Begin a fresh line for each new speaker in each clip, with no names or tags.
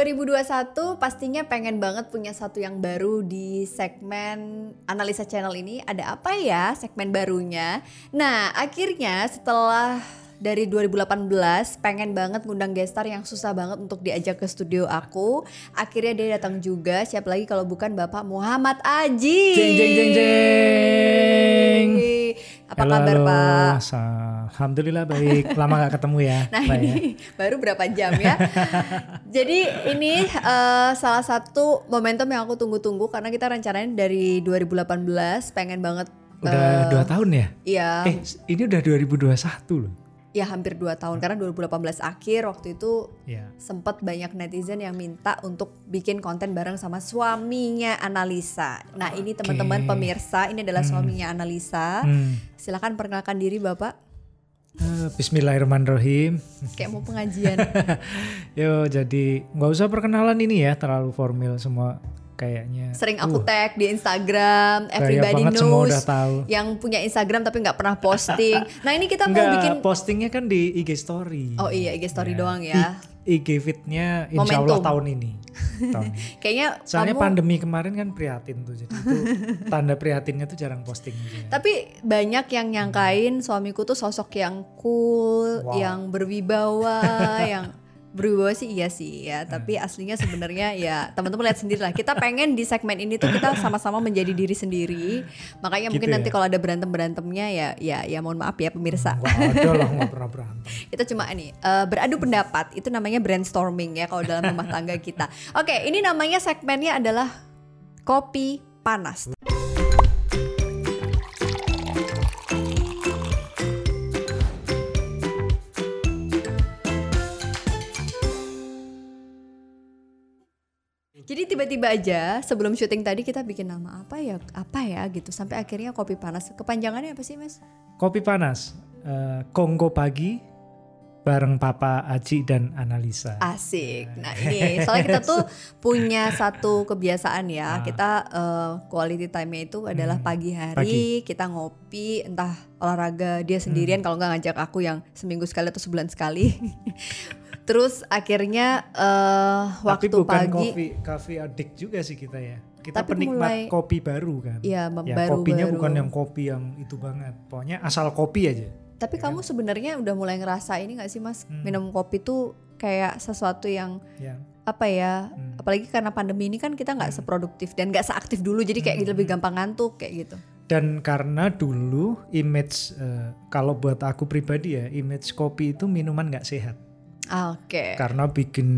2021 pastinya pengen banget punya satu yang baru di segmen analisa channel ini. Ada apa ya segmen barunya? Nah, akhirnya setelah dari 2018 pengen banget ngundang gestar yang susah banget untuk diajak ke studio aku. Akhirnya dia datang juga. Siap lagi kalau bukan Bapak Muhammad Aji.
Jeng jeng jeng jeng.
Apa
Halo,
kabar. Pak?
Alhamdulillah baik. Lama gak ketemu ya.
Nah
Pak, ya.
ini baru berapa jam ya? Jadi ini eh, salah satu momentum yang aku tunggu-tunggu karena kita rencananya dari 2018 pengen banget
Udah dua tahun ya?
Iya,
Eh ini udah 2021 loh.
Ya hampir 2 tahun karena 2018 akhir waktu itu
Ya.
sempat banyak netizen yang minta untuk bikin konten bareng sama suaminya Analisa. Nah, ini teman-teman pemirsa, ini adalah suaminya Analisa.
Hmm.
Silakan perkenalkan diri Bapak.
Eh, Bismillahirrahmanirrahim.
Kayak mau pengajian.
Yo jadi nggak usah perkenalan ini ya terlalu formal semua kayaknya.
Sering aku tag di Instagram, everybody
banget semua
knows.
udah tahu.
Yang punya Instagram tapi nggak pernah posting. Nah, ini kita mau
Enggak,
bikin
postingnya kan di IG story.
Oh iya, IG story doang ya.
I- IG fitnya insya Allah tahun ini. Tahun ini.
Kayaknya
Soalnya
kamu
pandemi kemarin kan prihatin tuh jadi itu tanda prihatinnya tuh jarang posting aja.
Tapi banyak yang nyangkain suamiku tuh sosok yang cool,
Wow.
yang berwibawa, yang berwibawa sih iya sih ya. Tapi aslinya sebenarnya ya teman-teman lihat sendiri lah. Kita pengen di segmen ini tuh kita sama-sama menjadi diri sendiri. Makanya mungkin
Gitu
nanti
ya?
kalau ada berantem berantemnya ya ya ya mohon maaf ya pemirsa.
Nggak ada lah nggak pernah berantem.
Kita cuma ini eh, beradu pendapat. Itu namanya brainstorming ya kalau dalam rumah tangga kita. Oke, ini namanya segmennya adalah kopi panas. Jadi tiba-tiba aja sebelum syuting tadi kita bikin nama apa ya apa ya gitu sampai akhirnya kopi panas. Kepanjangannya apa sih mas?
Kopi panas, eh, Kongko pagi bareng Papa Aji dan Analisa.
Asik. Nah ini soalnya kita tuh punya satu kebiasaan ya.
Ah.
Kita eh, quality time-nya itu adalah
Hmm,
pagi hari
pagi.
kita ngopi entah olahraga dia
Hmm.
sendirian kalau nggak ngajak aku yang seminggu sekali atau sebulan sekali. Terus akhirnya eh, waktu
Tapi bukan
pagi
kopi coffee addict juga sih kita ya. Kita
Tapi
penikmat
mulai-
kopi baru kan.
ya mem-
Ya,
baru
kopinya
baru.
bukan yang kopi yang itu banget. Pokoknya asal kopi aja.
Tapi
ya
kamu sebenarnya udah mulai ngerasa ini gak sih mas
Hmm.
minum kopi tuh kayak sesuatu yang
Ya.
apa ya
Hmm.
apalagi karena pandemi ini kan kita nggak seproduktif dan nggak seaktif dulu jadi kayak
Hmm.
lebih gampang ngantuk kayak gitu.
Dan karena dulu image eh, kalau buat aku pribadi ya, image kopi itu minuman nggak sehat.
Ah, Oke.
Karena bikin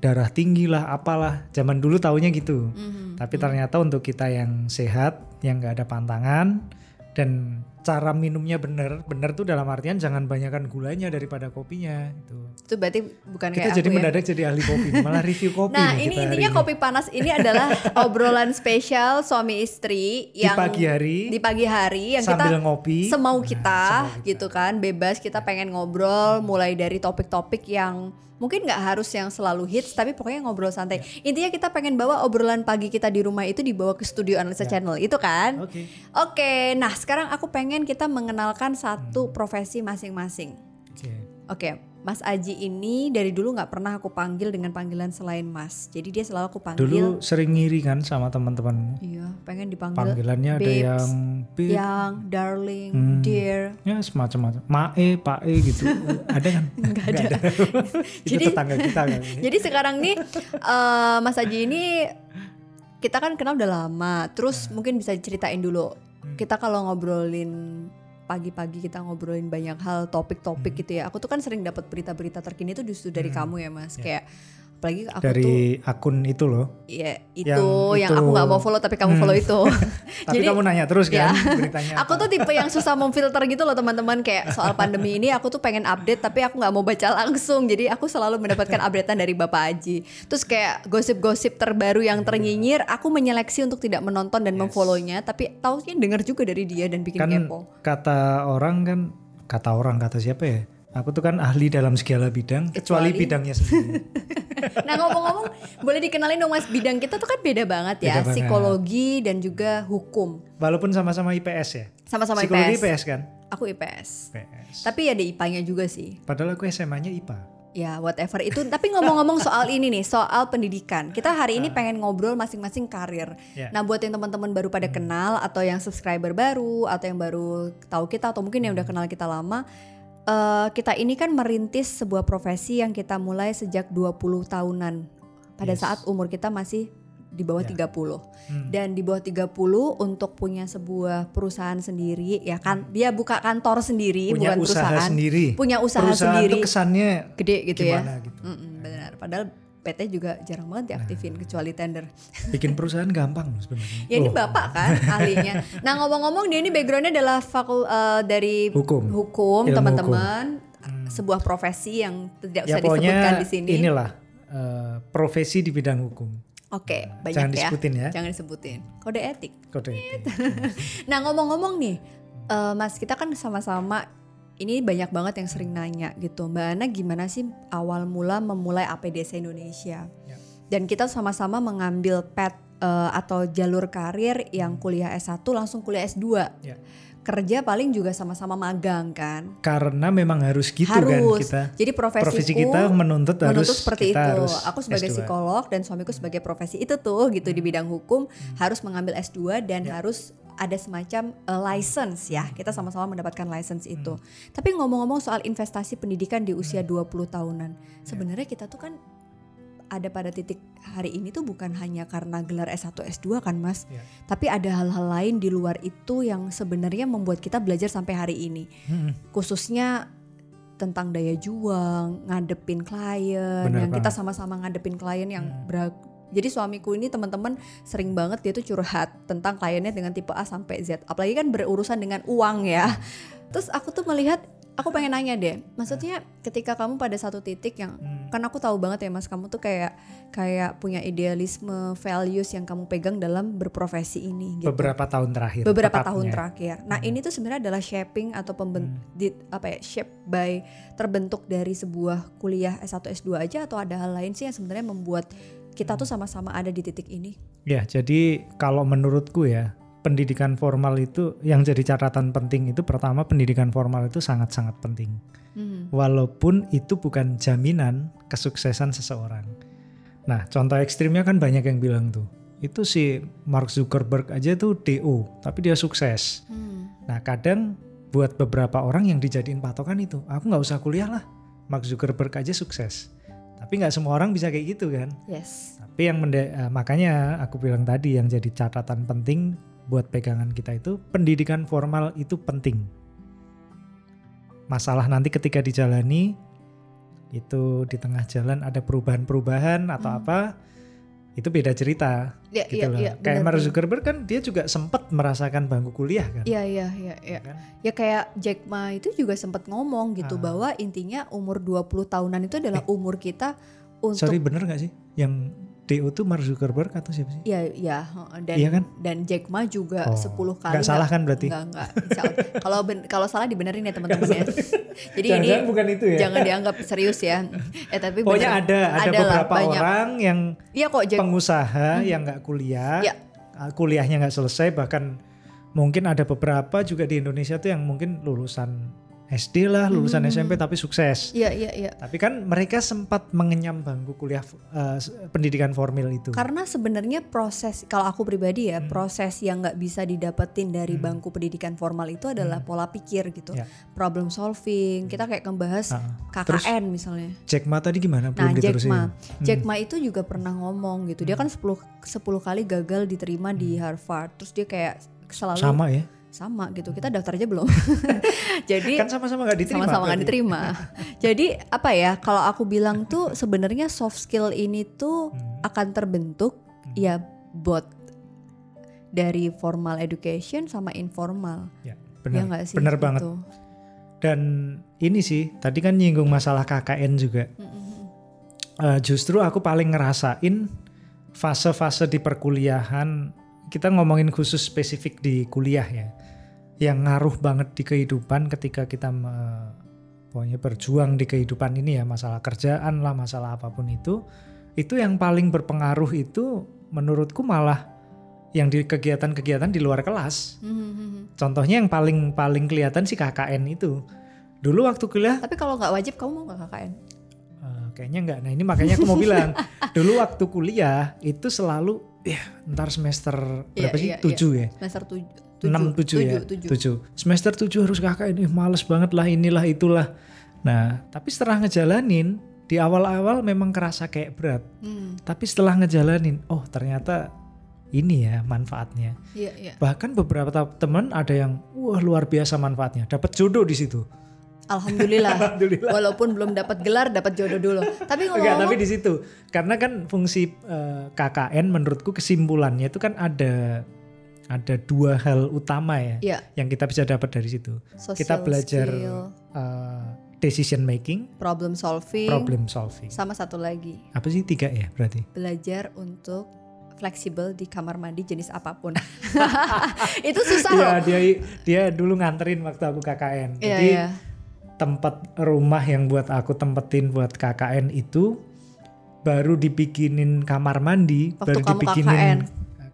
darah tinggi lah, apalah. Zaman dulu taunya gitu.
Mhm.
Tapi ternyata untuk kita yang sehat, yang nggak ada pantangan, dan cara minumnya bener, bener tuh dalam artian jangan banyakkan gulanya daripada kopinya. Gitu.
Itu berarti bukan
Kita
kayak
jadi
aku ya.
mendadak jadi ahli kopi, malah review kopi.
Nah ini intinya
ini.
kopi panas ini adalah obrolan spesial suami istri
di
yang
pagi hari
di pagi hari yang
sambil
kita
ngopi.
semau
Nah,
kita
semau kita.
gitu kan bebas kita pengen ngobrol mulai dari topik-topik yang mungkin nggak harus yang selalu hits tapi pokoknya ngobrol santai
Ya.
intinya kita pengen bawa obrolan pagi kita di rumah itu dibawa ke studio analisa
Ya.
channel itu kan
Oke.
oke nah sekarang aku pengen kita mengenalkan satu
Hmm.
profesi masing-masing
Oke.
Oke, Mas Aji ini dari dulu nggak pernah aku panggil dengan panggilan selain Mas. Jadi dia selalu aku panggil.
Dulu sering ngiri kan sama teman-temanmu.
Iya, pengen dipanggil
Panggilannya ada
babes,
yang bib,
yang darling,
Hmm.
dear.
ya semacam-macam. Mae, Pak E gitu. ada kan?
Nggak ada.
Itu
Jadi-
tetangga kita kan.
Jadi sekarang nih eh, Mas Aji ini kita kan kenal udah lama. Terus mungkin bisa diceritain dulu.
Hmm.
Kita kalau ngobrolin pagi-pagi kita ngobrolin banyak hal topik-topik gitu ya. Aku tuh kan sering dapat berita-berita terkini tuh justru dari
Hmm.
kamu ya Mas.
Ya.
Kayak apalagi aku tuh
Dari akun itu loh.
ya itu
Yang
yang,
itu.
aku nggak mau follow tapi kamu
Hmm.
follow itu.
Tapi kamu nanya terus
Ya.
kan beritanya
aku tuh tipe yang susah memfilter gitu loh teman-teman kayak soal pandemi ini aku tuh pengen update tapi aku nggak mau baca langsung jadi aku selalu mendapatkan updatean dari Bapak Aji terus kayak gosip-gosip terbaru yang ternyinyir aku menyeleksi untuk tidak menonton dan
Yes.
memfollownya tapi taunya dengar juga dari dia dan bikin
kan
kepo
kata orang kan kata orang kata siapa ya? Aku tuh kan ahli dalam segala bidang kecuali,
Kecuali?
bidangnya sendiri.
nah ngomong-ngomong boleh dikenalin dong mas bidang kita tuh kan beda banget ya
Beda banget.
psikologi dan juga hukum
Walaupun sama-sama IPS ya.
sama-sama
Psikologi
IPS.
IPS kan?
aku IPS
IPS.
tapi ada IPA-nya juga sih
Padahal aku SMA-nya IPA.
ya whatever itu tapi ngomong-ngomong soal ini nih soal pendidikan kita hari ini pengen ngobrol masing-masing karir
Ya.
nah buat yang teman-teman baru pada kenal atau yang subscriber baru atau yang baru tahu kita atau mungkin yang udah kenal kita lama eh, kita ini kan merintis sebuah profesi yang kita mulai sejak 20 tahunan pada
Yes.
saat umur kita masih di bawah
Ya.
30
Hmm.
dan di bawah 30 untuk punya sebuah perusahaan sendiri ya kan dia buka kantor sendiri
punya
bukan
usaha
perusahaan
sendiri.
punya usaha
Perusahaan
sendiri
tuh kesannya
gede gitu ya
gimana gitu.
Mm-mm, benar padahal PT juga jarang banget diaktifin kecuali tender
Bikin perusahaan gampang loh sebenarnya.
ya ini
Oh,
bapak kan ahlinya nah ngomong-ngomong dia ini backgroundnya adalah fakul eh, dari
Hukum.
hukum teman-teman sebuah profesi yang tidak
Ya
usah disebutkan di sini
inilah eh, profesi di bidang hukum.
oke banyak
Jangan
ya
disebutin ya.
jangan disebutin kode etik
Kode etik.
Nah ngomong-ngomong nih, eh, Mas kita kan sama-sama ini banyak banget yang sering nanya gitu, Mbak Ana gimana sih awal mula memulai APDC Indonesia?
Ya.
Dan kita sama-sama mengambil pet eh, atau jalur karir yang kuliah S1 langsung kuliah S2.
Ya.
Kerja paling juga sama-sama magang kan?
Karena memang harus gitu
harus.
kan kita.
Jadi profesiku
Profesi kita menuntut harus
menuntut seperti
kita
itu.
harus
Aku sebagai
S2.
psikolog dan suamiku sebagai profesi itu tuh gitu di bidang hukum
Hmm.
harus mengambil S2 dan
Ya.
harus ada semacam uh, license ya. Kita sama-sama mendapatkan license itu.
Hmm.
Tapi ngomong-ngomong soal investasi pendidikan di usia 20 tahunan.
Ya.
Sebenarnya kita tuh kan ada pada titik hari ini tuh bukan hanya karena gelar S1 S2 kan Mas.
Ya.
Tapi ada hal-hal lain di luar itu yang sebenarnya membuat kita belajar sampai hari ini
Mm-mm.
khususnya tentang daya juang, ngadepin klien,
Bener
yang kita
banget.
sama-sama ngadepin klien yang
Hmm.
Jadi suamiku ini teman-teman sering banget dia tuh curhat tentang kliennya dengan tipe A sampai Z. Apalagi kan berurusan dengan uang ya. Terus aku tuh melihat, aku pengen nanya deh, maksudnya ketika kamu pada satu titik yang
Hmm.
kan aku tahu banget ya mas kamu tuh kayak kayak punya idealisme values yang kamu pegang dalam berprofesi ini gitu
Beberapa tahun terakhir.
beberapa tahun terakhir. Nah ini tuh sebenarnya adalah shaping atau pemben
Hmm.
di- apa ya shape by terbentuk dari sebuah kuliah S1 S2 aja atau ada hal lain sih yang sebenarnya membuat kita
Hmm.
tuh sama-sama ada di titik ini.
Ya, jadi kalau menurutku ya, pendidikan formal itu yang jadi catatan penting itu pertama pendidikan formal itu sangat-sangat penting.
Hmm.
Walaupun itu bukan jaminan kesuksesan seseorang. Nah, contoh ekstrimnya kan banyak yang bilang tuh, itu si Mark Zuckerberg aja tuh DO, tapi dia sukses.
Hmm.
Nah, kadang buat beberapa orang yang dijadiin patokan itu, aku nggak usah kuliah lah, Mark Zuckerberg aja sukses. Tapi nggak semua orang bisa kayak gitu kan.
Yes.
Tapi yang mende- eh, makanya aku bilang tadi yang jadi catatan penting buat pegangan kita itu pendidikan formal itu penting. Masalah nanti ketika dijalani itu di tengah jalan ada perubahan-perubahan atau
Hmm.
apa itu beda cerita
Ya,
gitu loh.
iya,
Kayak Mark. Zuckerberg kan dia juga sempat merasakan bangku kuliah kan.
Iya iya iya iya.
kan?
Ya kayak Jack Ma itu juga sempat ngomong gitu
Ah. Eh.
bahwa intinya umur 20 tahunan itu adalah umur kita untuk
Sorry bener gak sih? Yang DO tuh Mark Zuckerberg atau siapa sih?
Iya, iya, dan
Iya kan?
dan Jack Ma juga
Oh,
10 kali
nggak salah kan berarti?
Enggak, enggak. Kalau kalau salah dibenerin ya teman-teman ya. Jadi ini
Jangan-jangan bukan itu ya?
jangan dianggap serius ya. Eh tapi
Pokoknya
bener.
ada ada beberapa
banyak.
orang yang
Iya kok Jack.
pengusaha yang nggak kuliah,
Ya.
kuliahnya nggak selesai, bahkan mungkin ada beberapa juga di Indonesia tuh yang mungkin lulusan SD lah, lulusan
Hmm.
SMP tapi sukses.
Iya, iya, iya.
Tapi kan mereka sempat mengenyam bangku kuliah uh, pendidikan formal itu.
Karena sebenarnya proses kalau aku pribadi ya,
Hmm.
proses yang nggak bisa didapetin dari
Hmm.
bangku pendidikan formal itu adalah pola pikir gitu.
Ya.
Problem solving. Kita kayak ngebahas
Ah,
KKN misalnya.
Jack Ma tadi gimana?
Nah,
Belum
Jack
diterusin.
Ma,
Hmm.
Jack Ma itu juga pernah ngomong gitu. Dia kan 10 10 kali gagal diterima di Harvard. Terus dia kayak selalu
Hmm. Sama ya?
Sama gitu. Kita daftar aja belum. Jadi
Kan sama-sama nggak diterima.
sama-sama nggak diterima. Jadi apa ya? Kalau aku bilang tuh sebenarnya soft skill ini tuh
Hmm.
akan terbentuk ya bot dari formal education sama informal.
Ya,
Ya
benar.
nggak sih?
benar banget.
Gitu.
Dan ini sih, tadi kan nyinggung masalah KKN juga.
Mm-mm.
Eh, justru aku paling ngerasain fase-fase di perkuliahan kita ngomongin khusus spesifik di kuliah ya yang ngaruh banget di kehidupan ketika kita me- pokoknya berjuang di kehidupan ini ya masalah kerjaan lah masalah apa pun itu itu yang paling berpengaruh itu menurutku malah yang di kegiatan-kegiatan di luar kelas
Mhm.
contohnya yang paling paling kelihatan sih KKN itu dulu waktu kuliah
Tapi kalau nggak wajib kamu mau nggak KKN?
eh, kayaknya enggak. Nah ini makanya aku mau bilang dulu waktu kuliah itu selalu ya ntar semester
Iya,
berapa sih
iya, iya.
tujuh ya
Semester tujuh.
Enam tujuh ya
tujuh.
tujuh semester tujuh harus kakak ini males banget lah inilah itulah nah tapi setelah ngejalanin di awal-awal memang kerasa kayak berat
Hmm,
tapi setelah ngejalanin oh ternyata ini ya manfaatnya
iya iya.
bahkan beberapa teman ada yang wah luar biasa manfaatnya dapat jodoh di situ
Alhamdulillah.
Alhamdulillah.
Walaupun belum dapat gelar, dapat jodoh dulu. Tapi
Enggak,
ngomong-ngomong,
tapi di situ karena kan fungsi eh, KKN menurutku kesimpulannya itu kan ada ada dua hal utama ya
Iya.
yang kita bisa dapat dari situ.
social
kita belajar
skill,
eh, decision making,
problem solving,
problem solving.
sama satu lagi
Apa sih tiga ya berarti?
belajar untuk fleksibel di kamar mandi jenis apa pun. itu susah
Iya
loh.
dia dia dulu nganterin waktu aku KKN.
Iya,
Jadi
iya.
tempat rumah yang buat aku tempetin buat KKN itu baru dibikinin kamar mandi,
Waktu
baru
kamu
dibikinin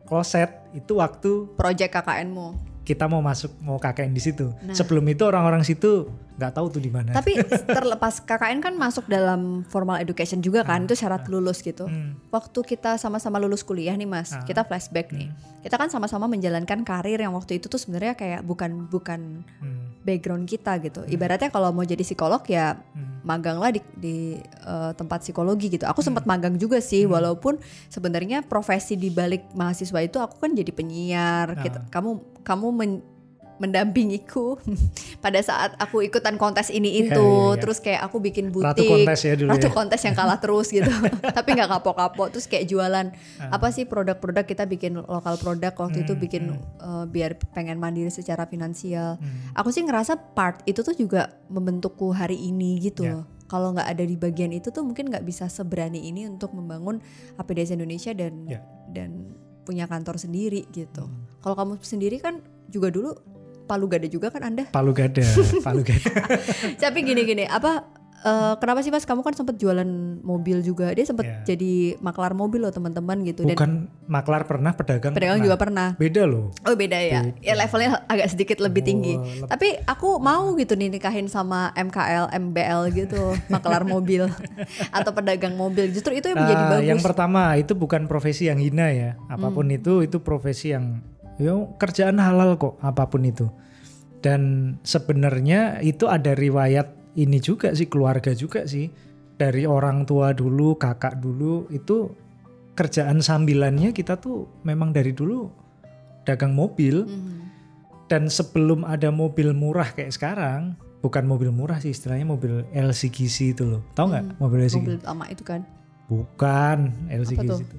kloset itu waktu
Project KKN-mu.
kita mau masuk mau KKN di situ.
Nah.
Sebelum itu orang-orang situ nggak tahu tuh di mana.
Tapi terlepas KKN kan masuk dalam formal education juga kan, itu syarat lulus gitu.
Hmm.
Waktu kita sama-sama lulus kuliah nih Mas,
Ah.
kita flashback nih. Kita kan sama-sama menjalankan karir yang waktu itu tuh sebenarnya kayak bukan bukan
Hmm.
Background kita gitu. Ibaratnya kalau mau jadi psikolog ya
Hmm.
maganglah di, di eh, tempat psikologi gitu. Aku sempat magang juga sih, walaupun sebenarnya profesi di balik mahasiswa itu aku kan jadi penyiar.
Ah.
Gitu. Kamu kamu men- mendampingiku pada saat aku ikutan kontes ini
Iya,
itu,
iya, iya.
terus kayak aku bikin butik.
Ratu kontes ya dulu
Ratu
ya.
kontes yang kalah terus gitu. Tapi nggak kapok-kapok. Terus kayak jualan apa sih produk-produk kita bikin lokal produk waktu itu
Hmm,
bikin eh, biar pengen mandiri secara finansial.
Hmm.
Aku sih ngerasa part itu tuh juga membentukku hari ini gitu
Ya.
loh. Kalau nggak ada di bagian itu tuh mungkin nggak bisa seberani ini untuk membangun APDS Indonesia dan
Ya.
dan punya kantor sendiri gitu.
Hmm.
Kalau kamu sendiri kan juga dulu Palu Gada juga kan Anda.
Palu Gada, Palu Gada.
Tapi gini-gini, apa eh, kenapa sih Mas kamu kan sempat jualan mobil juga. Dia sempat
Ya.
jadi maklar mobil loh teman-teman gitu dan
Bukan maklar pernah, pedagang,
pedagang
pernah.
juga pernah.
Beda loh.
Oh beda ya. Ya levelnya agak sedikit lebih tinggi.
Oh, leb-
Tapi aku mau gitu nih nikahin sama MKL, MBL gitu, maklar mobil atau pedagang mobil. Justru itu yang menjadi
Ah,
bagus.
Yang pertama itu bukan profesi yang hina ya. Apa pun
Hmm.
itu itu profesi yang yo kerjaan halal kok apa pun itu. Dan sebenarnya itu ada riwayat ini juga sih keluarga juga sih dari orang tua dulu, kakak dulu itu kerjaan sambilannya kita tuh memang dari dulu dagang mobil
Mhm.
dan sebelum ada mobil murah kayak sekarang, bukan mobil murah sih istilahnya mobil LCGC itu loh. Tahu nggak mobil LCGC?
Hmm. Mobil lama itu kan.
Bukan LCGC itu.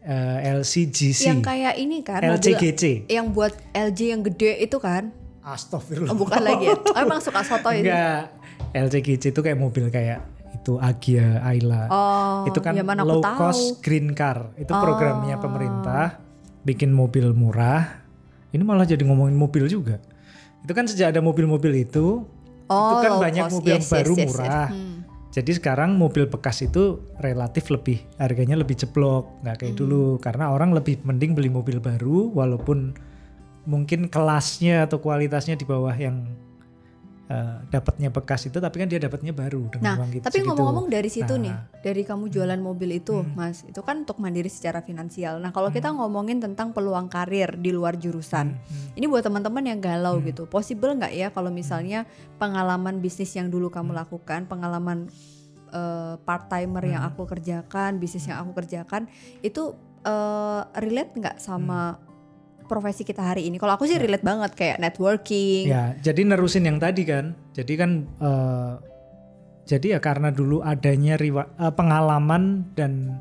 Eh, LCGC.
Yang kayak ini kan mobil
LCGC.
yang buat LG yang gede itu kan.
Astagfirullah.
Oh, bukan lagi ya. Oh, emang suka soto itu.
Enggak. LCGC itu kayak mobil kayak itu Agia Ayla.
Oh,
itu kan
ya
low
tahu.
cost green car. Itu programnya pemerintah bikin mobil murah. Ini malah jadi ngomongin mobil juga. Itu kan sejak ada mobil-mobil itu,
Oh,
itu kan
low
banyak
cost.
mobil
Yes, yes,
baru
yes, yes.
murah.
Hmm.
Jadi sekarang mobil bekas itu relatif lebih harganya lebih jeblok, nggak kayak
Hmm.
dulu karena orang lebih mending beli mobil baru walaupun mungkin kelasnya atau kualitasnya di bawah yang eh, dapatnya bekas itu tapi kan dia dapatnya baru dengan
Nah,
uang gitu.
tapi ngomong-ngomong dari situ
Nah.
nih, dari kamu jualan mobil itu,
Hmm.
Mas, itu kan untuk mandiri secara finansial. Nah, kalau kita ngomongin tentang peluang karir di luar jurusan,
Hmm.
ini buat teman-teman yang galau gitu, possible nggak ya kalau misalnya pengalaman bisnis yang dulu kamu
Hmm.
lakukan, pengalaman part timer yang
Hmm.
aku kerjakan, bisnis yang aku kerjakan, itu eh, relate nggak sama
Hmm.
Profesi kita hari ini? Kalau aku sih relate banget kayak networking.
Ya, jadi nerusin yang tadi kan. Jadi kan eh, jadi ya karena dulu adanya riwa- eh, pengalaman dan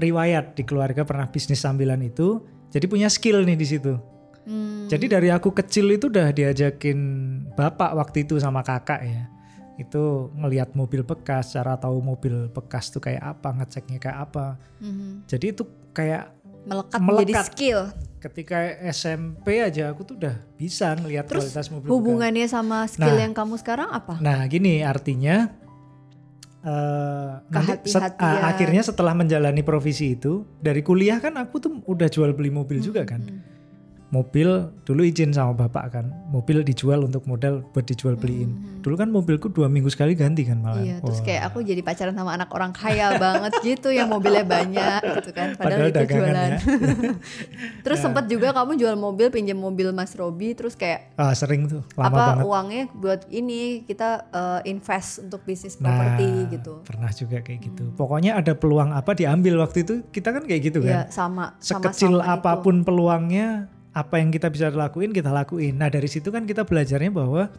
riwayat di keluarga pernah bisnis sambilan itu, jadi punya skill nih di situ.
Hmm.
Jadi dari aku kecil itu udah diajakin bapak waktu itu sama kakak ya. Itu ngelihat mobil bekas, cara tahu mobil bekas tuh kayak apa, ngeceknya kayak apa.
Mhm.
Jadi itu kayak
melekat,
Melekat.
menjadi skill.
ketika SMP aja aku tuh udah bisa ngelihat
Terus
kualitas mobil bekas.
Hubungannya sama skill
Nah.
yang kamu sekarang apa?
Nah gini artinya eh nanti set- ah, akhirnya setelah menjalani profesi itu dari kuliah kan aku tuh udah jual beli mobil juga kan.
Hmm.
Mobil dulu izin sama bapak kan mobil dijual untuk modal buat dijual beliin dulu kan mobilku dua minggu sekali ganti kan malah
Hmm. Iya, terus
Wah.
kayak aku jadi pacaran sama anak orang kaya banget gitu yang mobilnya banyak gitu kan. Padahal,
Padahal
itu jualan.
ya.
terus sempat juga kamu jual mobil, pinjam mobil Mas Robi, terus kayak
ah sering tuh lama
apa
banget
uangnya buat ini kita eh, invest untuk bisnis
nah
properti gitu.
pernah juga kayak gitu pokoknya ada peluang apa diambil waktu itu kita kan kayak gitu
Iya,
kan
sama
sekecil
sama-sama itu.
apa pun peluangnya apa yang kita bisa lakuin kita lakuin nah dari situ kan kita belajarnya bahwa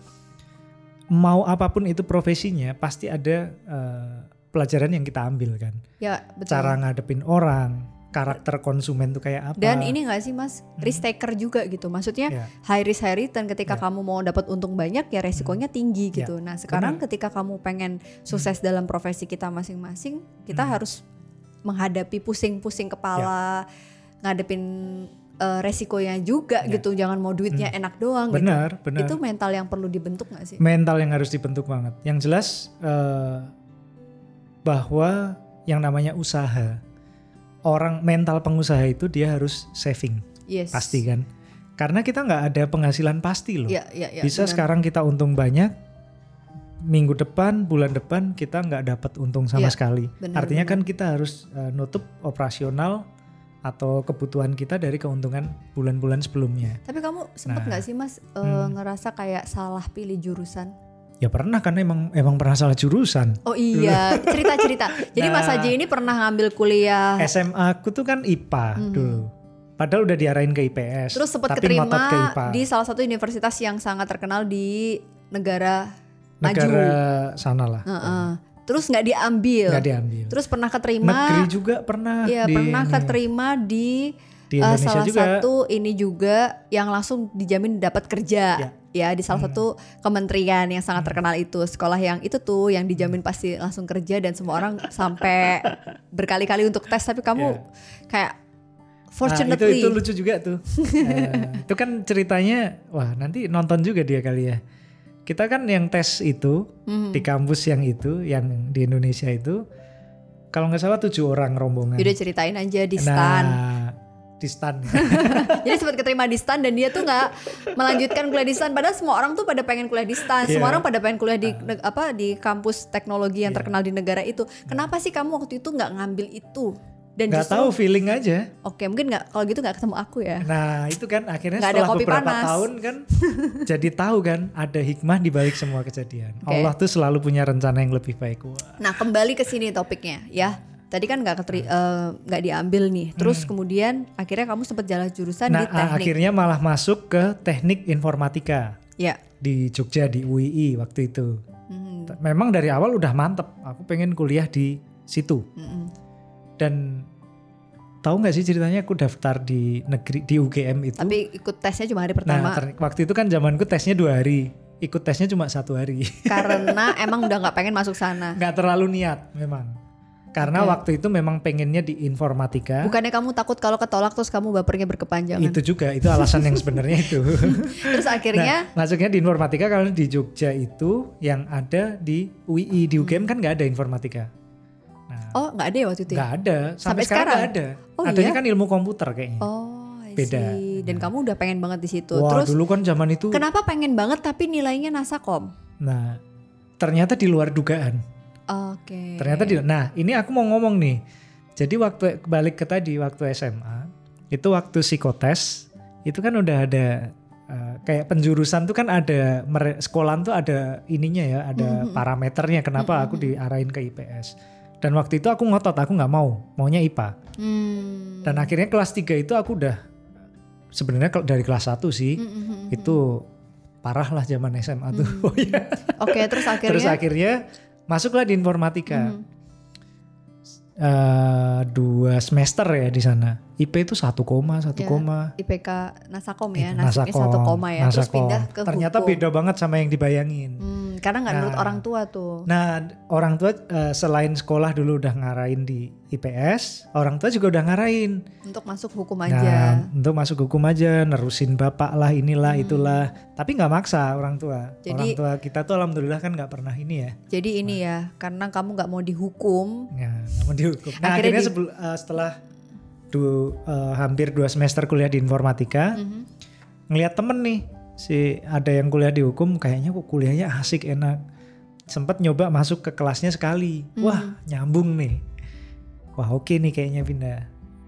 mau apa pun itu profesinya pasti ada eh, pelajaran yang kita ambil kan
Ya, betul.
cara ngadepin orang karakter konsumen tuh kayak apa
Dan ini gak sih Mas, risk taker juga gitu. Maksudnya
Ya.
high risk high return ketika
Ya.
kamu mau dapat untung banyak ya resikonya tinggi
Ya,
gitu. Nah, sekarang ketika kamu pengen sukses dalam profesi kita masing-masing, kita
Hmm.
harus menghadapi pusing-pusing kepala, ngadepin eh, resikonya juga
Ya.
gitu. Jangan mau duitnya enak doang gitu.
benar benar
Itu mental yang perlu dibentuk gak sih?
mental yang harus dibentuk banget yang jelas eh, bahwa yang namanya usaha orang mental pengusaha itu dia harus saving
Yes.
pasti kan karena kita nggak ada penghasilan pasti loh
Iya, iya, iya.
bisa
benar.
sekarang kita untung banyak minggu depan bulan depan kita nggak dapat untung sama
Iya,
sekali
benar,
artinya
benar.
kan kita harus eh, nutup operasional atau kebutuhan kita dari keuntungan bulan-bulan sebelumnya
Tapi kamu sempet
Nah.
nggak sih Mas
Hmm.
ngerasa kayak salah pilih jurusan?
ya pernah kan emang emang pernah salah jurusan
Oh iya, cerita-cerita. Jadi Mas
Nah.
Haji ini pernah ngambil kuliah
SMA aku tuh kan IPA dulu. Padahal udah diarahin ke IPS.
Hmm. Terus sempat
ngotot ke
keterima
IPA.
di salah satu universitas yang sangat terkenal di negara,
negara
maju.
sana lah.
Heeh. Terus nggak diambil.
Nggak diambil.
Terus pernah keterima.
Negeri juga pernah
Iya
di
pernah
ini.
keterima di,
Di Indonesia
salah
juga.
satu ini juga yang langsung dijamin dapat kerja.
Ya.
Ya di salah satu kementerian yang sangat terkenal itu sekolah yang itu tuh yang dijamin pasti langsung kerja dan semua orang sampai berkali-kali untuk tes tapi kamu kayak
Nah,
fortunately
itu itu lucu juga tuh. Eh, itu kan ceritanya wah nanti nonton juga dia kali ya. Kita kan yang tes itu
Mhm.
di kampus yang itu yang di Indonesia itu kalau nggak salah tujuh orang rombongan.
Udah ceritain aja di stan.
Nah, di stan.
Jadi sempat keterima di stan dan dia tuh nggak melanjutkan kuliah di stan. Padahal semua orang tuh pada pengen kuliah di stan. Semua
Iya.
orang pada pengen kuliah di neg- apa di kampus teknologi yang terkenal di negara itu. Kenapa sih kamu waktu itu nggak ngambil itu? Dan
nggak
justru
tahu feeling aja.
oke mungkin nggak kalau gitu nggak ketemu aku ya.
Nah itu kan akhirnya
ada
setelah
kopi
beberapa
panas.
tahun kan jadi tahu kan ada hikmah di balik semua kejadian.
Oke.
Allah tuh selalu punya rencana yang lebih baik. Wah.
Nah kembali ke sini topiknya ya. Tadi kan nggak keteri- eh, nggak diambil nih. Terus kemudian akhirnya kamu sempat jalan jurusan di
Hmm. Nah a-
teknik.
akhirnya malah masuk ke teknik informatika
Ya.
di Jogja di UII waktu itu. T- Memang dari awal udah mantep. Aku pengen kuliah di situ.
Mhm.
Dan tahu nggak sih ceritanya aku daftar di negeri di UGM itu.
Tapi ikut tesnya cuma hari
nah
pertama.
ter- waktu itu kan zamanku tesnya dua hari. Ikut tesnya cuma satu hari.
karena emang udah nggak pengen masuk sana.
nggak terlalu niat memang. Karena
Oke.
waktu itu memang pengennya di informatika.
Bukannya kamu takut kalau ketolak terus kamu bapernya berkepanjangan.
Itu juga itu alasan yang sebenarnya itu.
Terus akhirnya
Nah, masuknya di informatika kalau di Jogja itu yang ada di UI di UGM kan nggak ada informatika.
Oh nggak ada ya waktu itu. ya?
nggak ada sampai,
Sampai
sekarang nggak ada.
Oh,
Adanya
iya?
kan ilmu komputer kayaknya.
Oh,
Beda.
see. Dan kamu udah pengen banget di situ.
Wah
Terus
dulu kan zaman itu.
kenapa pengen banget tapi nilainya nasakom?
Nah ternyata di luar dugaan.
Oke.
Ternyata di. Nah ini aku mau ngomong nih. Jadi waktu balik ke tadi waktu SMA itu waktu psikotes itu kan udah ada eh, kayak penjurusan tuh kan ada sekolahan tuh ada ininya ya ada
Mhm.
parameternya kenapa aku diarahin ke IPS. Dan waktu itu aku ngotot aku nggak mau maunya IPA.
Hmm.
Dan akhirnya kelas 3 itu aku udah sebenarnya dari kelas 1 sih
Hmm, hmm, hmm.
itu parah lah zaman SMA tuh. Oh iya.
Oke, terus akhirnya
Terus akhirnya masuklah di informatika.
Mhm.
Eh, dua semester ya di sana. IP itu satu koma, satu
Ya,
koma.
IPK nasakom ya, nasibnya satu koma ya. Terus
Nasakom.
pindah ke
Ternyata
hukum.
beda banget sama yang dibayangin.
Hmm, karena nggak menurut
Nah.
orang tua tuh.
Nah, orang tua eh, selain sekolah dulu udah ngarahin di IPS, orang tua juga udah ngarahin.
Untuk masuk hukum
Nah,
aja.
untuk masuk hukum aja, nerusin bapak lah, inilah,
Hmm.
itulah. Tapi nggak maksa orang tua.
Jadi-
orang tua kita tuh alhamdulillah kan nggak pernah ini ya.
Jadi ini ya, karena kamu nggak mau dihukum,
Ya, nggak mau dihukum. Nah,
Akhirnya
akhirnya,
di-
eh, setelah du- eh, hampir dua semester kuliah di informatika,
Mhm.
ngelihat temen nih si ada yang kuliah di hukum kayaknya kok kuliahnya asik enak sempat nyoba masuk ke kelasnya sekali
Hmm.
wah nyambung nih wah oke nih kayaknya pindah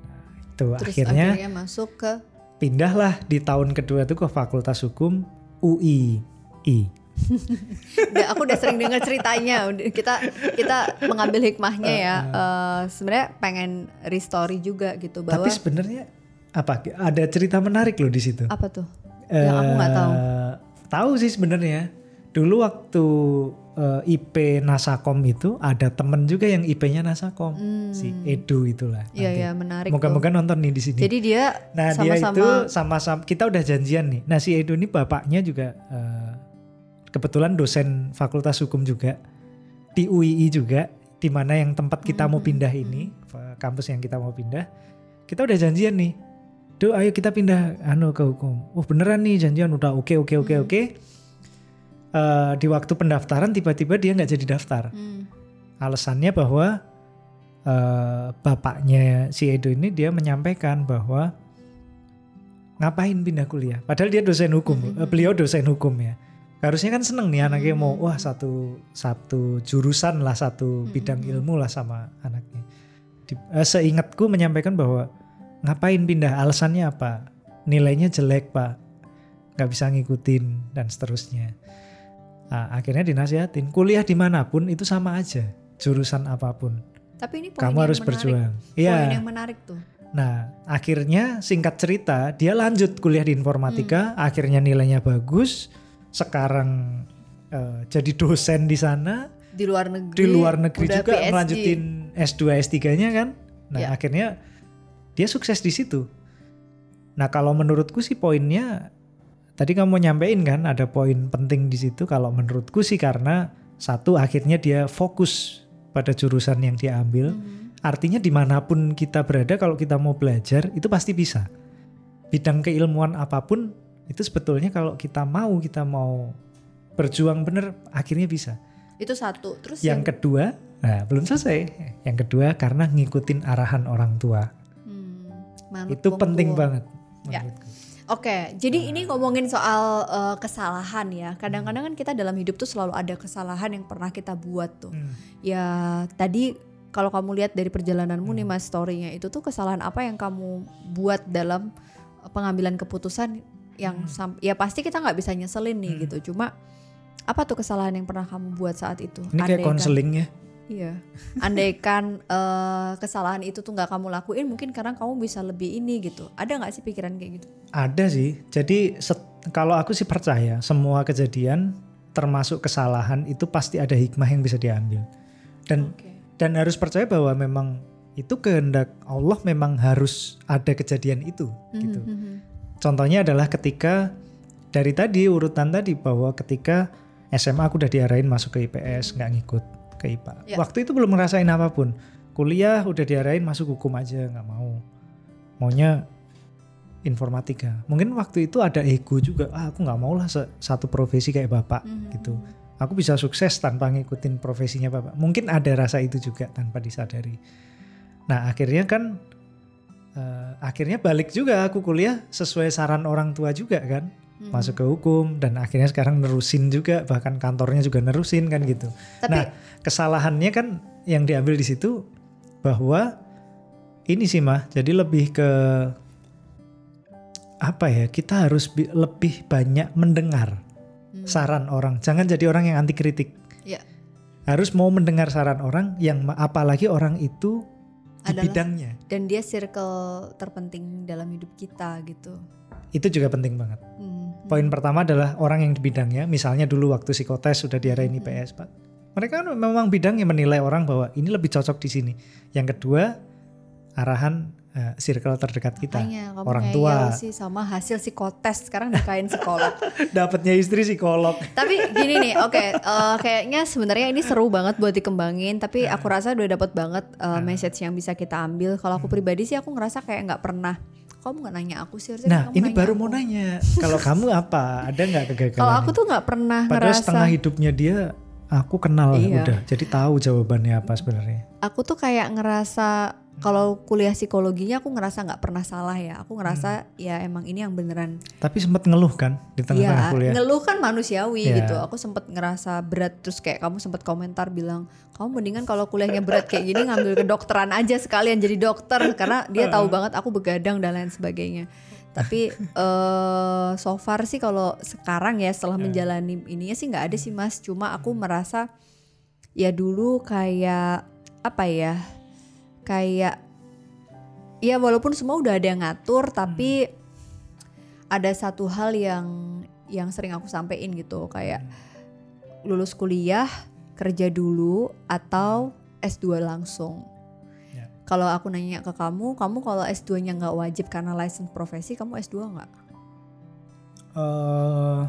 nah, itu
Terus
akhirnya,
akhirnya masuk ke
pindahlah di tahun kedua tuh ke Fakultas Hukum UI I
Udah, aku udah sering dengar ceritanya. Kita kita mengambil hikmahnya ya. Eh, Sebenarnya pengen restory juga gitu bahwa
tapi sebenarnya apa ada cerita menarik loh di situ
apa tuh? Yang aku nggak tahu.
Tahu sih sebenarnya. Dulu waktu eh, IP Nasakom itu ada temen juga yang IP-nya Nasakom, si Edu itulah.
Hmm. Iya
nanti.
ya menarik.
Moga-moga nonton nih di sini.
Jadi dia
nah dia
sama-sama
itu sama-sama kita udah janjian nih. Nah si Edu ini bapaknya juga eh, kebetulan dosen Fakultas Hukum juga di UII juga, di mana yang tempat kita
Hmm,
mau pindah ini, eh, kampus yang kita mau pindah, kita udah janjian nih. Do, ayo kita pindah anu ke hukum. Oh beneran nih janjian udah oke oke oke
Hmm.
oke. Eh, di waktu pendaftaran tiba-tiba dia nggak jadi daftar.
Hmm,
Alasannya bahwa eh, bapaknya si Edo ini dia menyampaikan bahwa ngapain pindah kuliah. Padahal dia dosen hukum, eh, beliau dosen hukum ya. Harusnya kan seneng nih anaknya mau wah satu satu jurusan lah satu bidang ilmu lah sama anaknya. Di, eh, seingatku menyampaikan bahwa ngapain pindah alasannya apa? Nilainya jelek pak, nggak bisa ngikutin dan seterusnya. Nah, akhirnya dinasihatin kuliah di mana pun itu sama aja jurusan apa pun
Tapi ini poin
kamu
yang
harus
menarik.
berjuang.
Poin
Iya.
yang menarik tuh.
Nah, akhirnya singkat cerita, dia lanjut kuliah di informatika,
Hmm.
akhirnya nilainya bagus. Sekarang eh, jadi dosen di sana,
Di luar negeri.
di luar negeri
udah
juga
PhD.
melanjutin S2 S3-nya kan. Nah,
Ya.
akhirnya dia sukses di situ. Nah, kalau menurutku sih poinnya tadi kamu nyampein kan ada poin penting di situ kalau menurutku sih karena satu akhirnya dia fokus pada jurusan yang dia ambil.
Hmm.
Artinya di mana pun kita berada kalau kita mau belajar itu pasti bisa. Bidang keilmuan apa pun itu sebetulnya kalau kita mau kita mau berjuang bener akhirnya bisa.
Itu satu. Terus
Yang kedua, nah belum selesai. Yang kedua karena ngikutin arahan orang tua.
Hmm,
itu penting
tua.
banget
Ya. Oke, jadi ini ngomongin soal eh, kesalahan ya. Kadang-kadang kan kita dalam hidup tuh selalu ada kesalahan yang pernah kita buat tuh.
Hmm.
Ya tadi kalau kamu lihat dari perjalananmu nih mas story-nya itu tuh kesalahan apa yang kamu buat dalam pengambilan keputusan yang sam- ya pasti kita nggak bisa nyeselin nih gitu. Cuma apa tuh kesalahan yang pernah kamu buat saat itu?
Ini kayak
Andaikan-
konseling ya.
Iya. Andaikan eh, kesalahan itu tuh nggak kamu lakuin, mungkin karena kamu bisa lebih ini gitu. Ada nggak sih pikiran kayak gitu?
Ada sih. Jadi kalau aku sih percaya semua kejadian termasuk kesalahan itu pasti ada hikmah yang bisa diambil. Dan
Oke.
dan harus percaya bahwa memang itu kehendak Allah memang harus ada kejadian itu gitu.
Mhm.
Contohnya adalah ketika dari tadi urutan tadi bahwa ketika SMA aku udah diarahin masuk ke IPS nggak ngikut ke IPA.
Ya.
Waktu itu belum ngerasain apa pun. Kuliah udah diarahin masuk hukum aja nggak mau. Maunya informatika. Mungkin waktu itu ada ego juga. Ah, aku nggak mau lah satu profesi kayak bapak
Mhm.
gitu. Aku bisa sukses tanpa ngikutin profesinya bapak. Mungkin ada rasa itu juga tanpa disadari. Nah akhirnya kan eh, akhirnya balik juga aku kuliah sesuai saran orang tua juga kan
Mhm.
masuk ke hukum dan akhirnya sekarang nerusin juga bahkan kantornya juga nerusin kan gitu.
Tapi
Nah kesalahannya kan yang diambil di situ bahwa ini sih mah jadi lebih ke apa ya kita harus bi- lebih banyak mendengar
Hmm.
saran orang jangan jadi orang yang anti kritik
ya
harus mau mendengar saran orang yang apalagi orang itu di
Adalah-
bidangnya
dan dia circle terpenting dalam hidup kita gitu.
itu juga penting banget
Hmm.
Poin pertama adalah orang yang di bidangnya misalnya dulu waktu psikotes sudah diarahin
Hmm.
IPS pak mereka kan memang bidangnya menilai orang bahwa ini lebih cocok di sini yang kedua arahan eh, circle terdekat kita orang tua
sih sama hasil psikotes sekarang nikahin psikolog.
dapatnya istri psikolog
tapi gini nih, oke, eh, kayaknya sebenarnya ini seru banget buat dikembangin. Tapi aku rasa udah dapat banget eh, message yang bisa kita ambil. Kalau aku pribadi sih aku ngerasa kayak nggak pernah. Kamu nggak nanya aku sih. harusnya
nah
kamu
ini
nanya
baru
aku.
mau nanya kalau kamu apa ada nggak kegagalan
Kalau aku tuh nggak pernah
padahal
ngerasa.
setengah hidupnya dia aku kenal
Iya.
udah jadi tahu jawabannya apa sebenarnya
Aku tuh kayak ngerasa kalau kuliah psikologinya aku ngerasa nggak pernah salah ya. Aku ngerasa ya emang ini yang beneran.
Tapi sempat ngeluh kan di tengah-tengah
Ya
kuliah.
ngeluh kan manusiawi
Iya.
gitu. Aku sempet ngerasa berat terus kayak kamu sempet komentar bilang kamu mendingan kalau kuliahnya berat kayak gini ngambil kedokteran aja sekalian jadi dokter karena dia tahu banget aku begadang dan lain sebagainya. Tapi eh so far sih kalau sekarang ya setelah menjalani ininya sih nggak ada sih mas. Cuma aku merasa ya dulu kayak apa ya kayak ya walaupun semua udah ada yang ngatur tapi ada satu hal yang yang sering aku sampein gitu kayak lulus kuliah kerja dulu atau S2 langsung.
Ya.
Kalau aku nanya ke kamu, kamu kalau S2-nya nggak wajib karena license profesi, kamu S2 nggak?
Eh,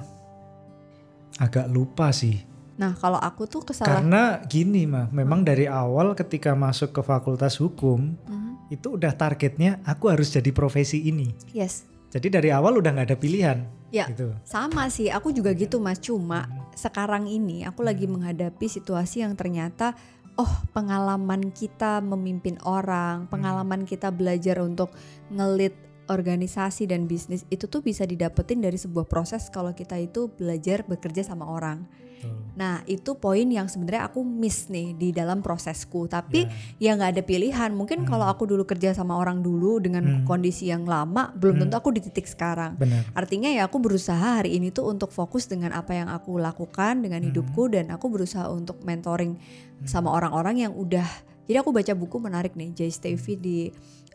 agak lupa sih.
Nah, kalau aku tuh kesalahan
Karena gini mah, memang dari awal ketika masuk ke fakultas hukum
Mhm.
itu udah targetnya aku harus jadi profesi ini.
yes.
Jadi dari awal udah nggak ada pilihan.
Ya.
Gitu.
Sama sih, aku juga gitu Mas. Cuma sekarang ini aku lagi menghadapi situasi yang ternyata oh pengalaman kita memimpin orang, pengalaman kita belajar untuk ngelit organisasi dan bisnis itu tuh bisa didapetin dari sebuah proses kalau kita itu belajar bekerja sama orang.
Betul.
Nah, itu poin yang sebenarnya aku miss nih di dalam prosesku. Tapi ya nggak ada pilihan. Mungkin kalau aku dulu kerja sama orang dulu dengan
Hmm.
kondisi yang lama, belum tentu aku di titik sekarang.
Benar.
Artinya ya aku berusaha hari ini tuh untuk fokus dengan apa yang aku lakukan dengan hidupku dan aku berusaha untuk mentoring sama orang-orang yang udah. Jadi aku baca buku menarik nih Jay Stevie di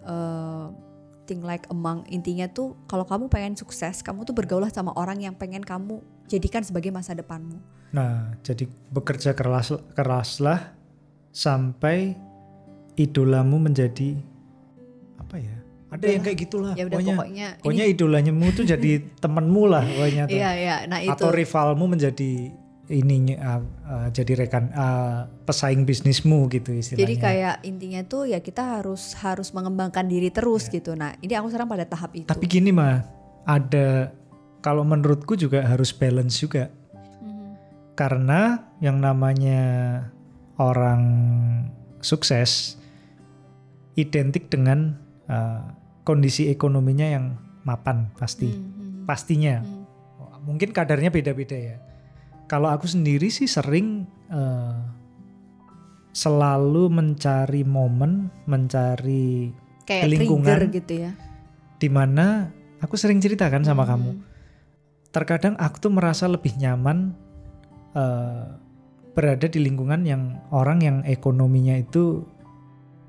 uh, Think Like Among. Intinya tuh kalau kamu pengen sukses, kamu tuh bergaulah sama orang yang pengen kamu jadikan sebagai masa depanmu.
Nah, jadi bekerja keras keraslah sampai idolamu menjadi apa ya? Ada yang kayak gitulah.
Ya udah
pokoknya,
pokoknya
pokoknya
ini
tuh jadi temenmu lah pokoknya tuh.
iya iya. Nah itu
Atau rivalmu menjadi ininya uh, uh, jadi rekan uh, pesaing bisnismu gitu istilahnya.
jadi kayak intinya tuh ya kita harus harus mengembangkan diri terus gitu. Nah ini aku sekarang pada tahap itu.
Ya. Tapi gini mah, ada kalau menurutku juga harus balance juga.
Mhm.
Karena yang namanya orang sukses identik dengan uh, kondisi ekonominya yang mapan pasti.
Mhm.
Pastinya.
Mhm.
Mungkin kadarnya beda-beda ya. Kalau aku sendiri sih sering uh, selalu mencari momen, mencari
Kayak
lingkungan.
gitu ya.
di mana aku sering ceritakan sama
Mhm.
kamu. Terkadang aku tuh merasa lebih nyaman eh, berada di lingkungan yang orang yang ekonominya itu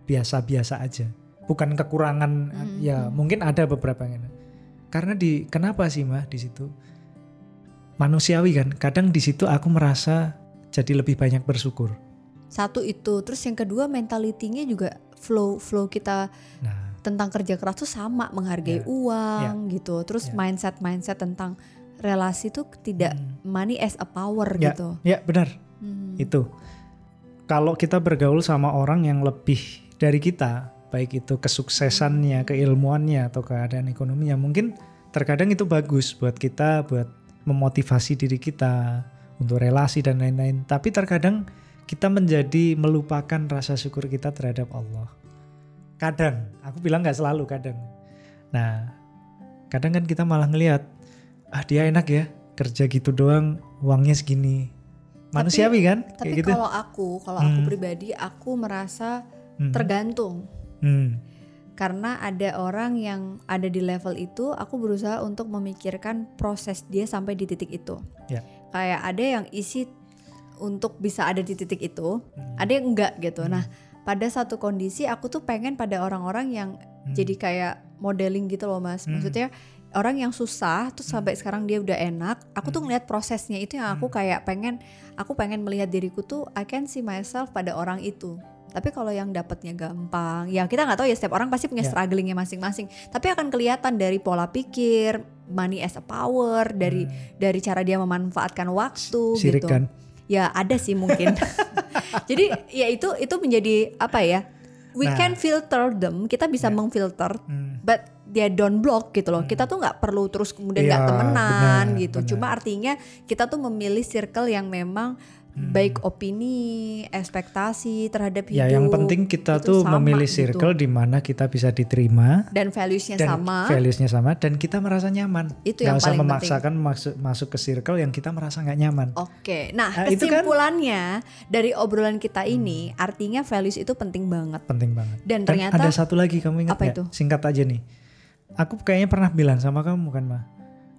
biasa-biasa aja, bukan kekurangan.
Mhm.
Ya mungkin ada beberapa yang karena di kenapa sih mah di situ manusiawi kan. Kadang di situ aku merasa jadi lebih banyak bersyukur.
Satu itu, terus yang kedua mentalitinya juga flow flow kita
Nah,
tentang kerja keras tuh sama menghargai
Ya.
uang gitu. Terus
Ya.
mindset mindset tentang relasi tuh tidak
hmm,
money as a power
Ya.
gitu.
ya benar.
Hmm.
itu kalau kita bergaul sama orang yang lebih dari kita baik itu kesuksesannya keilmuannya atau keadaan ekonominya mungkin terkadang itu bagus buat kita buat memotivasi diri kita untuk relasi dan lain-lain tapi terkadang kita menjadi melupakan rasa syukur kita terhadap Allah kadang aku bilang nggak selalu kadang nah kadang kan kita malah ngelihat ah dia enak ya kerja gitu doang uangnya segini manusiawi kan
Tapi
kayak gitu
kalau aku, kalau aku
Hmm.
pribadi aku merasa
Hmm.
tergantung.
Hmm.
Karena ada orang yang ada di level itu, aku berusaha untuk memikirkan proses dia sampai di titik itu.
Ya.
Kayak ada yang isi untuk bisa ada di titik itu,
Hmm.
ada yang enggak gitu. Nah, pada satu kondisi aku tuh pengen pada orang-orang yang
Hmm.
jadi kayak modeling gitu loh mas.
Hmm.
Orang yang susah, terus sampai sekarang dia udah enak. Aku tuh
Hmm.
ngeliat prosesnya itu yang aku kayak pengen, aku pengen melihat diriku tuh I can see myself pada orang itu. Tapi kalau yang dapatnya gampang, ya kita nggak tahu ya setiap orang pasti punya
Ya.
strugglingnya masing-masing. Tapi akan kelihatan dari pola pikir, money as a power, dari
Hmm.
dari cara dia memanfaatkan waktu
sirik
gitu.
kan
Ya ada sih mungkin. Jadi ya itu itu menjadi apa ya? We
Nah.
can filter them, kita bisa
Ya.
mengfilter,
Hmm.
but dia don't block gitu loh.
Hmm.
Kita tuh nggak perlu terus kemudian nggak temenan
benar,
gitu.
benar.
Cuma artinya kita tuh memilih circle yang memang baik opini, ekspektasi terhadap hidup.
Ya yang penting kita tuh memilih
gitu.
circle di mana kita bisa diterima
dan values-nya
dan
sama.
values-nya sama dan kita merasa nyaman.
Itu yang
usah
paling
memaksakan masuk masuk ke circle yang kita merasa nggak nyaman.
Oke, nah
Nah, itu kan-
kesimpulannya dari obrolan kita ini artinya values itu penting banget.
Penting banget.
Dan
Dan
ternyata
ada satu lagi kamu ingat
Apa itu?
Singkat aja nih. Aku kayaknya pernah bilang sama kamu kan, Ma.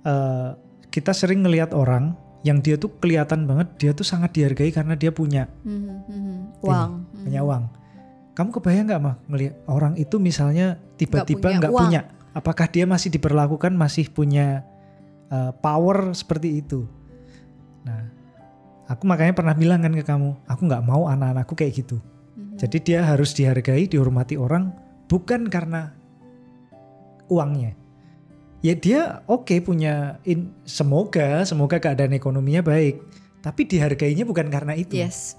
Eh, kita sering ngelihat orang yang dia tuh kelihatan banget dia tuh sangat dihargai karena dia punya
Mhm, mhm. uang, Mhm.
punya uang. Kamu kebayang nggak mah ngelihat orang itu misalnya tiba-tiba
punya
nggak
uang.
punya, apakah dia masih diperlakukan masih punya uh, power seperti itu? Nah, aku makanya pernah bilang kan ke kamu, aku nggak mau anak-anakku kayak gitu.
Mhm.
Jadi dia harus dihargai, dihormati orang bukan karena uangnya. Ya dia oke punya in- semoga semoga keadaan ekonominya baik, tapi dihargainya bukan karena itu
Yes,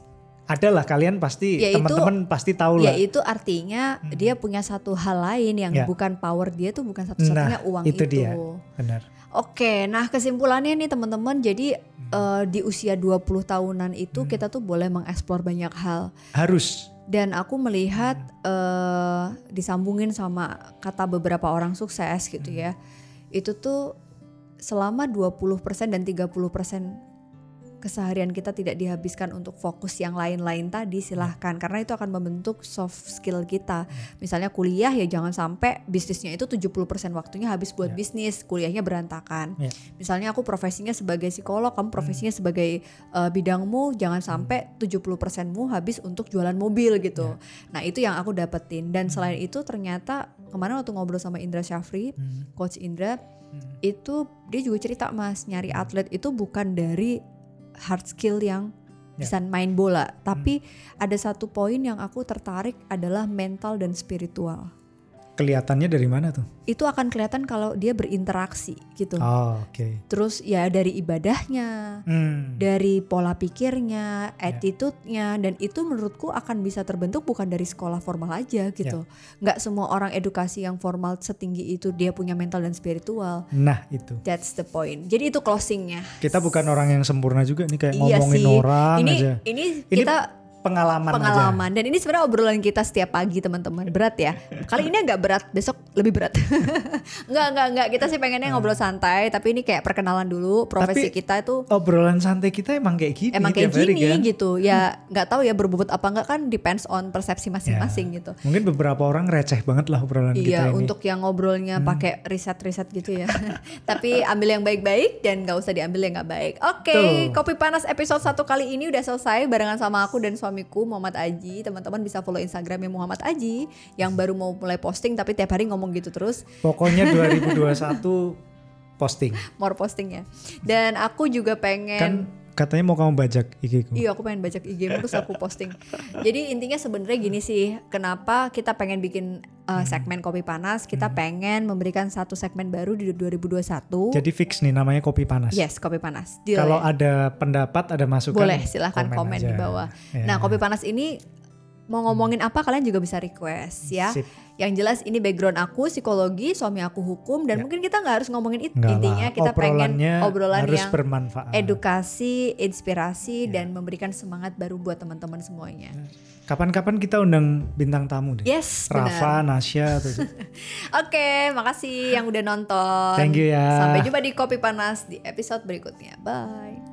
adalah kalian pasti
Ya,
teman-teman pasti tahu
ya
lah.
itu artinya
Hmm.
dia punya satu hal lain yang
Ya.
bukan power dia tuh bukan satu-satunya
Nah,
uang
itu
itu.
dia. Benar.
Oke, nah kesimpulannya nih teman-teman, jadi
Hmm.
eh, di usia 20 tahunan itu
Hmm.
kita tuh boleh mengeksplor banyak hal.
Harus.
Dan aku melihat eh, disambungin sama kata beberapa orang sukses gitu
Hmm.
ya. Itu tuh selama 20% dan 30% keseharian kita tidak dihabiskan untuk fokus yang lain-lain tadi silahkan karena itu akan membentuk soft skill kita. Misalnya kuliah ya jangan sampai bisnisnya itu 70% waktunya habis buat
Ya.
bisnis, kuliahnya berantakan.
Ya.
Misalnya aku profesinya sebagai psikolog, kamu profesinya sebagai eh, bidangmu jangan sampai 70%mu habis untuk jualan mobil gitu. Nah, itu yang aku dapetin dan selain itu ternyata kemarin waktu ngobrol sama Indra Syafri,
Hmm.
coach Indra,
Hmm.
itu dia juga cerita Mas, nyari atlet itu bukan dari hard skill yang
Ya.
bisa main bola, tapi ada satu poin yang aku tertarik adalah mental dan spiritual.
Kelihatannya dari mana tuh?
Itu akan kelihatan kalau dia berinteraksi gitu.
Oh, oke.
Terus ya dari ibadahnya,
Hmm.
dari pola pikirnya, attitude-nya dan itu menurutku akan bisa terbentuk bukan dari sekolah formal aja gitu. Nggak semua orang edukasi yang formal setinggi itu dia punya mental dan spiritual.
Nah, itu.
That's the point. Jadi itu closingnya.
Kita bukan orang yang sempurna juga nih kayak
Iya
ngomongin
sih.
orang
ini
aja.
ini
Ini
kita
Pengalaman,
pengalaman dan ini sebenarnya obrolan kita setiap pagi teman-teman berat ya kali ini agak berat besok lebih berat nggak nggak nggak kita sih pengennya ngobrol santai tapi ini kayak perkenalan dulu profesi
Tapi-
kita itu
aja. Obrolan santai kita emang kayak gini
emang kayak
hari
gini
kan?
gitu ya nggak tahu ya berbobot apa nggak kan depends on persepsi masing-masing gitu
Mungkin beberapa orang receh banget lah obrolan
Iya
kita ini. Hmm.
untuk yang ngobrolnya pakai riset-riset gitu ya. Tapi ambil yang baik-baik dan nggak usah diambil yang nggak baik. Oke,
Tuh.
kopi panas episode satu kali ini udah selesai barengan sama aku dan suamiku Muhammad Aji. Teman-teman bisa follow Instagramnya Muhammad Aji yang baru mau mulai posting tapi tiap hari ngomong gitu terus.
Pokoknya 2021 posting.
More postingnya. Dan aku juga pengen
Kan katanya mau kamu bajak IG ku.
Iya aku pengen baca IG terus aku posting. Jadi intinya sebenarnya gini sih, kenapa kita pengen bikin uh,
Hmm.
segmen kopi panas? Kita pengen memberikan satu segmen baru di 2021.
Jadi fix nih namanya kopi panas.
yes, kopi panas.
Kalau
ya?
ada pendapat, ada masukan,
boleh silahkan komen,
aja.
di bawah.
Ya.
Nah kopi panas ini mau ngomongin apa kalian juga bisa request ya.
Sip.
Yang jelas ini background aku psikologi, suami aku hukum dan
Ya.
mungkin kita nggak harus ngomongin itu. Intinya
lah,
kita pengen obrolan
harus
yang
bermanfaat.
edukasi, inspirasi
Ya.
dan memberikan semangat baru buat teman-teman semuanya.
Kapan-kapan kita undang bintang tamu deh.
Yes, benar.
Rafa, Nasya, atau
Oke, makasih yang udah nonton.
Thank you ya.
Sampai jumpa di Kopi Panas di episode berikutnya. Bye.